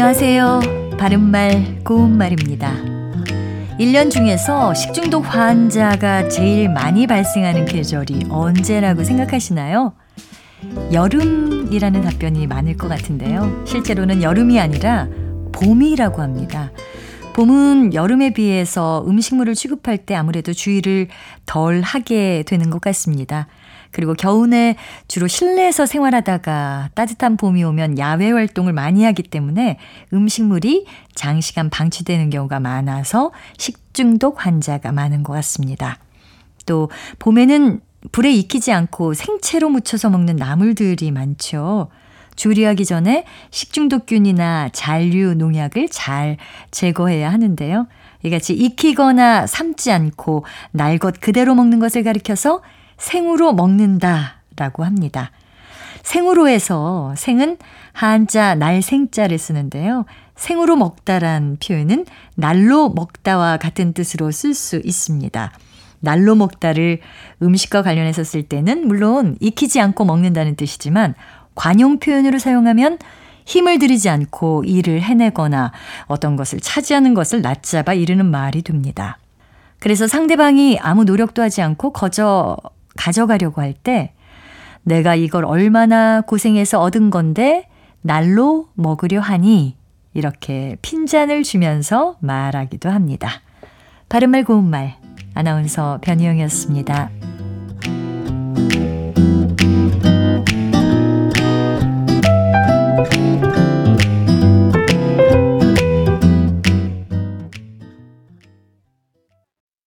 안녕하세요. 바른말 고운말입니다. 1년 중에서 식중독 환자가 제일 많이 발생하는 계절이 언제라고 생각하시나요? 여름이라는 답변이 많을 것 같은데요. 실제로는 여름이 아니라 봄이라고 합니다. 봄은 여름에 비해서 음식물을 취급할 때 아무래도 주의를 덜 하게 되는 것 같습니다. 그리고 겨우내 주로 실내에서 생활하다가 따뜻한 봄이 오면 야외 활동을 많이 하기 때문에 음식물이 장시간 방치되는 경우가 많아서 식중독 환자가 많은 것 같습니다. 또 봄에는 불에 익히지 않고 생채로 무쳐서 먹는 나물들이 많죠. 조리하기 전에 식중독균이나 잔류 농약을 잘 제거해야 하는데요. 이같이 익히거나 삶지 않고 날 것 그대로 먹는 것을 가리켜서 생으로 먹는다라고 합니다. 생으로에서 생은 한자 날생자를 쓰는데요. 생으로 먹다란 표현은 날로 먹다와 같은 뜻으로 쓸 수 있습니다. 날로 먹다를 음식과 관련해서 쓸 때는 물론 익히지 않고 먹는다는 뜻이지만 관용 표현으로 사용하면 힘을 들이지 않고 일을 해내거나 어떤 것을 차지하는 것을 낮잡아 이르는 말이 됩니다. 그래서 상대방이 아무 노력도 하지 않고 거저 가져가려고 할 때 내가 이걸 얼마나 고생해서 얻은 건데 날로 먹으려 하니 이렇게 핀잔을 주면서 말하기도 합니다. 바른말 고운말 아나운서 변희영이었습니다.